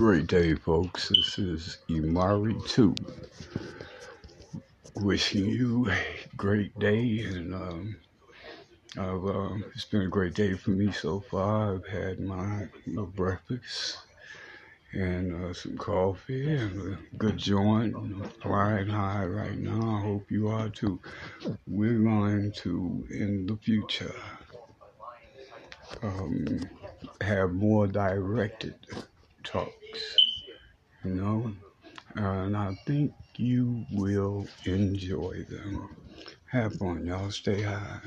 Great day, folks. This is Imari 2. Wishing you a great day, and um, I've, uh, it's been a great day for me so far. I've had my breakfast and uh, some coffee and a good joint. I'm flying high right now. I hope you are too. We're going to, in the future, um, have more directed talks, you know, and I think you will enjoy them. Have fun, y'all. Stay high.